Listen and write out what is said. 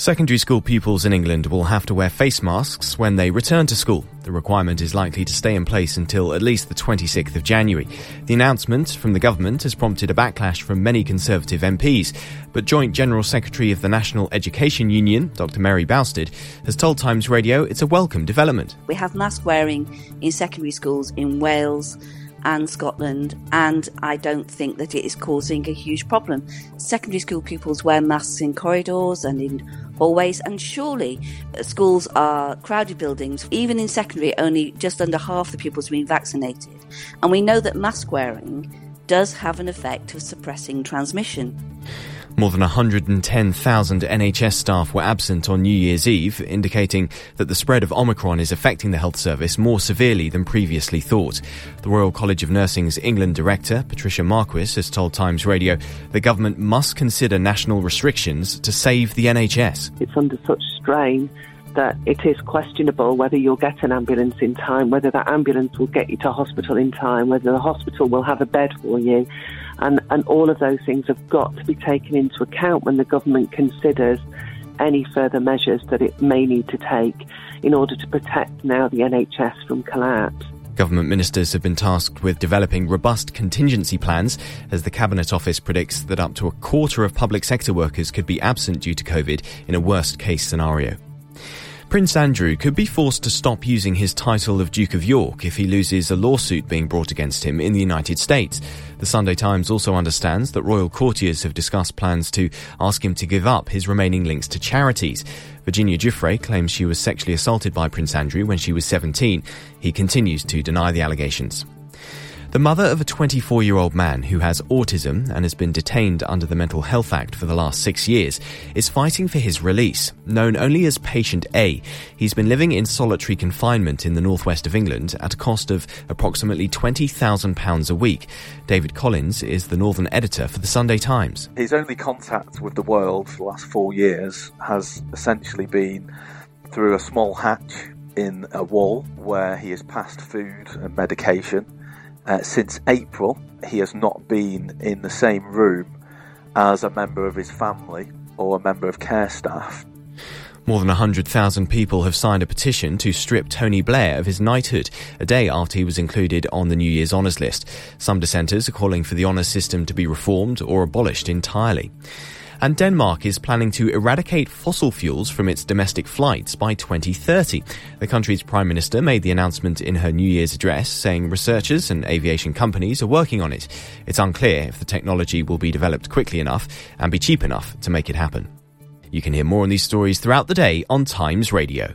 Secondary school pupils in England will have to wear face masks when they return to school. The requirement is likely to stay in place until at least the 26th of January. The announcement from the government has prompted a backlash from many Conservative MPs, but Joint General Secretary of the National Education Union, Dr Mary Bousted, has told Times Radio it's a welcome development. We have mask wearing in secondary schools in Wales and Scotland, and I don't think that it is causing a huge problem. Secondary school pupils wear masks in corridors and in hallways, and surely uh, schools are crowded buildings. Even in secondary, only just under half the pupils have been vaccinated, and we know that mask wearing does have an effect of suppressing transmission. More than 110,000 NHS staff were absent on New Year's Eve, indicating that the spread of Omicron is affecting the health service more severely than previously thought. The Royal College of Nursing's England director, Patricia Marquis, has told Times Radio the government must consider national restrictions to save the NHS. It's under such strain that it is questionable whether you'll get an ambulance in time, whether that ambulance will get you to hospital in time, whether the hospital will have a bed for you. And, and all of those things have got to be taken into account when the government considers any further measures that it may need to take in order to protect now the NHS from collapse. Government ministers have been tasked with developing robust contingency plans as the Cabinet Office predicts that up to a quarter of public sector workers could be absent due to COVID in a worst case scenario. Prince Andrew could be forced to stop using his title of Duke of York if he loses a lawsuit being brought against him in the United States. The Sunday Times also understands that royal courtiers have discussed plans to ask him to give up his remaining links to charities. Virginia Giuffre claims she was sexually assaulted by Prince Andrew when she was 17. He continues to deny the allegations. The mother of a 24 year old man who has autism and has been detained under the Mental Health Act for the last six years is fighting for his release. Known only as Patient A, he's been living in solitary confinement in the northwest of England at a cost of approximately £20,000 a week. David Collins is the northern editor for the Sunday Times. His only contact with the world for the last four years has essentially been through a small hatch in a wall where he has passed food and medication uh, since April, he has not been in the same room as a member of his family or a member of care staff. More than 100,000 people have signed a petition to strip Tony Blair of his knighthood, a day after he was included on the New Year's honours list. Some dissenters are calling for the honours system to be reformed or abolished entirely. And Denmark is planning to eradicate fossil fuels from its domestic flights by 2030. The country's prime minister made the announcement in her New Year's address, saying researchers and aviation companies are working on it. It's unclear if the technology will be developed quickly enough and be cheap enough to make it happen. You can hear more on these stories throughout the day on Times Radio.